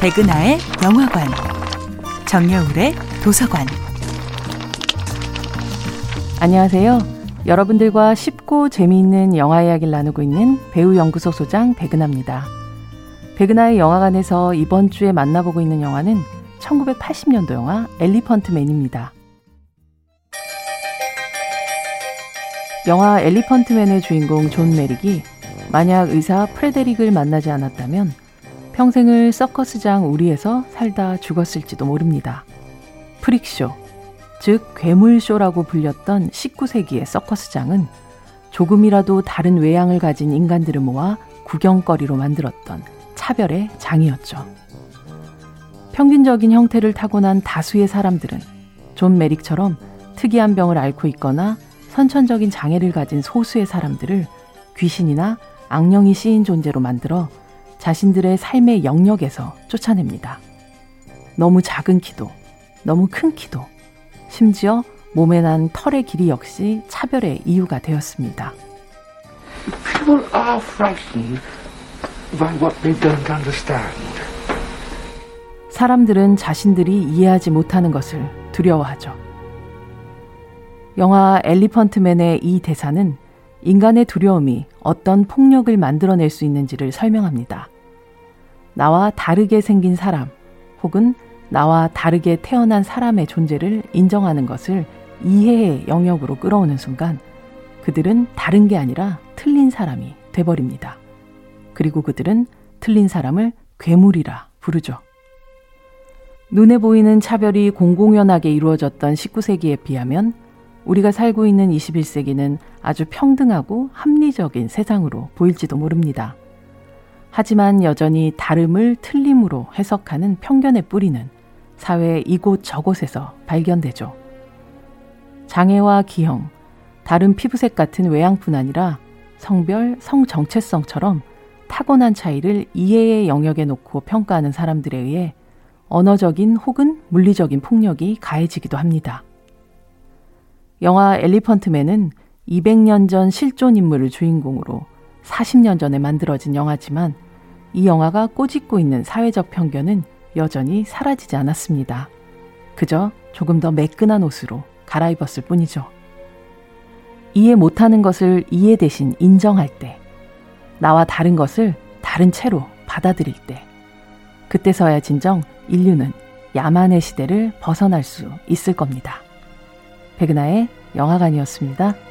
백은하의 영화관, 정여울의 도서관. 안녕하세요. 여러분들과 쉽고 재미있는 영화 이야기를 나누고 있는 배우 연구소 소장 백은하입니다. 백은하의 영화관에서 이번 주에 만나보고 있는 영화는 1980년도 영화 엘리펀트 맨입니다. 영화 엘리펀트맨의 주인공 존 메릭이 만약 의사 프레데릭을 만나지 않았다면 평생을 서커스장 우리에서 살다 죽었을지도 모릅니다. freak show, 즉 괴물쇼라고 불렸던 19세기의 서커스장은 조금이라도 다른 외양을 가진 인간들을 모아 구경거리로 만들었던 차별의 장이었죠. 평균적인 형태를 타고난 다수의 사람들은 존 메릭처럼 특이한 병을 앓고 있거나 선천적인 장애를 가진 소수의 사람들을 귀신이나 악령이 씌인 존재로 만들어 자신들의 삶의 영역에서 쫓아냅니다. 너무 작은 키도, 너무 큰 키도, 심지어 몸에 난 털의 길이 역시 차별의 이유가 되었습니다. People are frightened by what they don't understand. 사람들은 자신들이 이해하지 못하는 것을 두려워하죠. 영화 엘리펀트맨의 이 대사는 인간의 두려움이 어떤 폭력을 만들어낼 수 있는지를 설명합니다. 나와 다르게 생긴 사람 혹은 나와 다르게 태어난 사람의 존재를 인정하는 것을 이해의 영역으로 끌어오는 순간 그들은 다른 게 아니라 틀린 사람이 돼버립니다. 그리고 그들은 틀린 사람을 괴물이라 부르죠. 눈에 보이는 차별이 공공연하게 이루어졌던 19세기에 비하면 우리가 살고 있는 21세기는 아주 평등하고 합리적인 세상으로 보일지도 모릅니다. 하지만 여전히 다름을 틀림으로 해석하는 편견의 뿌리는 사회 이곳 저곳에서 발견되죠. 장애와 기형, 다른 피부색 같은 외양뿐 아니라 성별, 성 정체성처럼 타고난 차이를 이해의 영역에 놓고 평가하는 사람들에 의해 언어적인 혹은 물리적인 폭력이 가해지기도 합니다. 영화 엘리펀트맨은 200년 전 실존 인물을 주인공으로 40년 전에 만들어진 영화지만 이 영화가 꼬집고 있는 사회적 편견은 여전히 사라지지 않았습니다. 그저 조금 더 매끈한 옷으로 갈아입었을 뿐이죠. 이해 못하는 것을 이해 대신 인정할 때, 나와 다른 것을 다른 채로 받아들일 때, 그때서야 진정 인류는 야만의 시대를 벗어날 수 있을 겁니다. 백은하의 영화관이었습니다.